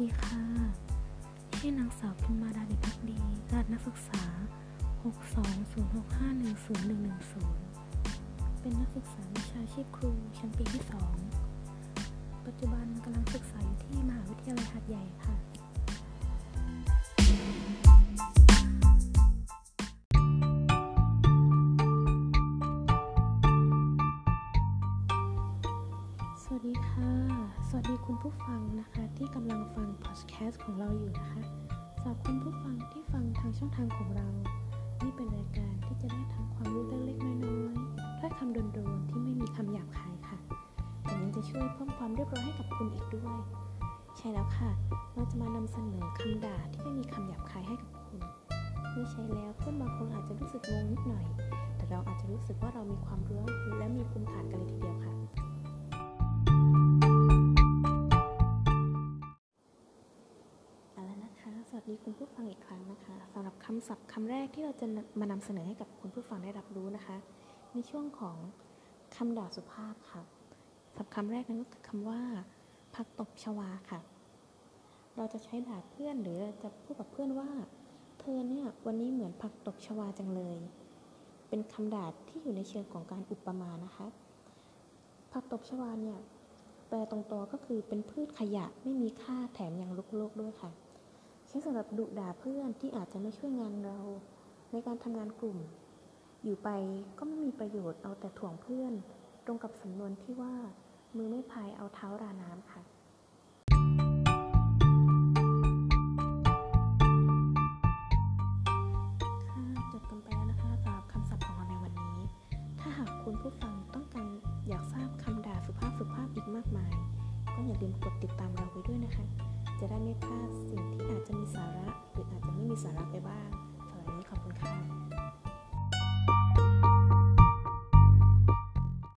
ดีค่ะ ชื่อนางสาวพิมมาดาดิพักดีรหัสนักศึกษา 62065101010 เป็นนักศึกษาวิชาชีพครูชั้นปีที่ 2 ปัจจุบันกำลังศึกษาอยู่ที่มหาวิทยาลัยหาดใหญ่ค่ะ วัสดีค่ะ สวัสดีคุณผู้ฟังนะคะที่กำลังฟังพอดแคสต์ของเราอยู่นะคะสำหรับคุณผู้ฟังที่ฟังทางช่องทางของเรา นี่เป็นรายการที่จะได้ทั้งความรู้เล็กๆน้อยๆถ้อยคำโดนๆที่ไม่มีคำหยาบคายค่ะแต่ยังจะช่วยเพิ่มความเรียบร้อยให้กับคุณอีกด้วย ใช่แล้วค่ะ เราจะมานำเสนอคำด่าที่ไม่มีคำหยาบคายให้กับคุณ เมื่อใช้แล้วเพื่อนบางคนอาจจะรู้สึกงงนิดหน่อย แต่เราอาจจะรู้สึกว่าเรามีความรู้และมีภูมิฐานกันเลยทีเดียวค่ะ คะสวัสดีคุณผู้ฟังอีกครั้งนะคะสำหรับคำศัพท์คำแรกที่เราจะมานำเสนอให้กับคุณผู้ฟังได้รับรู้นะคะ ในช่วงของคำด่าสุภาพค่ะศัพท์คำแรกนั้นก็คือคำว่าพักตบชวาค่ะ เราจะใช้ด่าเพื่อนหรือจะพูดกับเพื่อนว่า เธอเนี่ยวันนี้เหมือนผักตบชวาจังเลย เป็นคำด่าที่อยู่ในเชิงของการอุปมานะคะผักตบชวาเนี่ยแปลตรงตัวก็คือเป็นพืชขยะไม่มีค่าแถมยังลุกโลกด้วยค่ะ ใช้สำหรับดุด่าเพื่อนที่อาจจะไม่ช่วยงานเรา ในการทำงานกลุ่ม อยู่ไปก็ไม่มีประโยชน์เอาแต่ถ่วงเพื่อน ตรงกับสำนวนที่ว่า มือไม่พายเอาเท้าราน้ำค่ะจุดกันไปแล้วนะคะสำหรับคำศัพท์ของวันนี้ถ้าหากคุณผู้ฟังต้องการอยากทราบคำด่าสุภาพสุภาพอีกมากมาย ก็อย่าลืมกดติดตามเราไว้ด้วยนะคะ จะได้ไม่พลาดสิ่งที่อาจจะ มี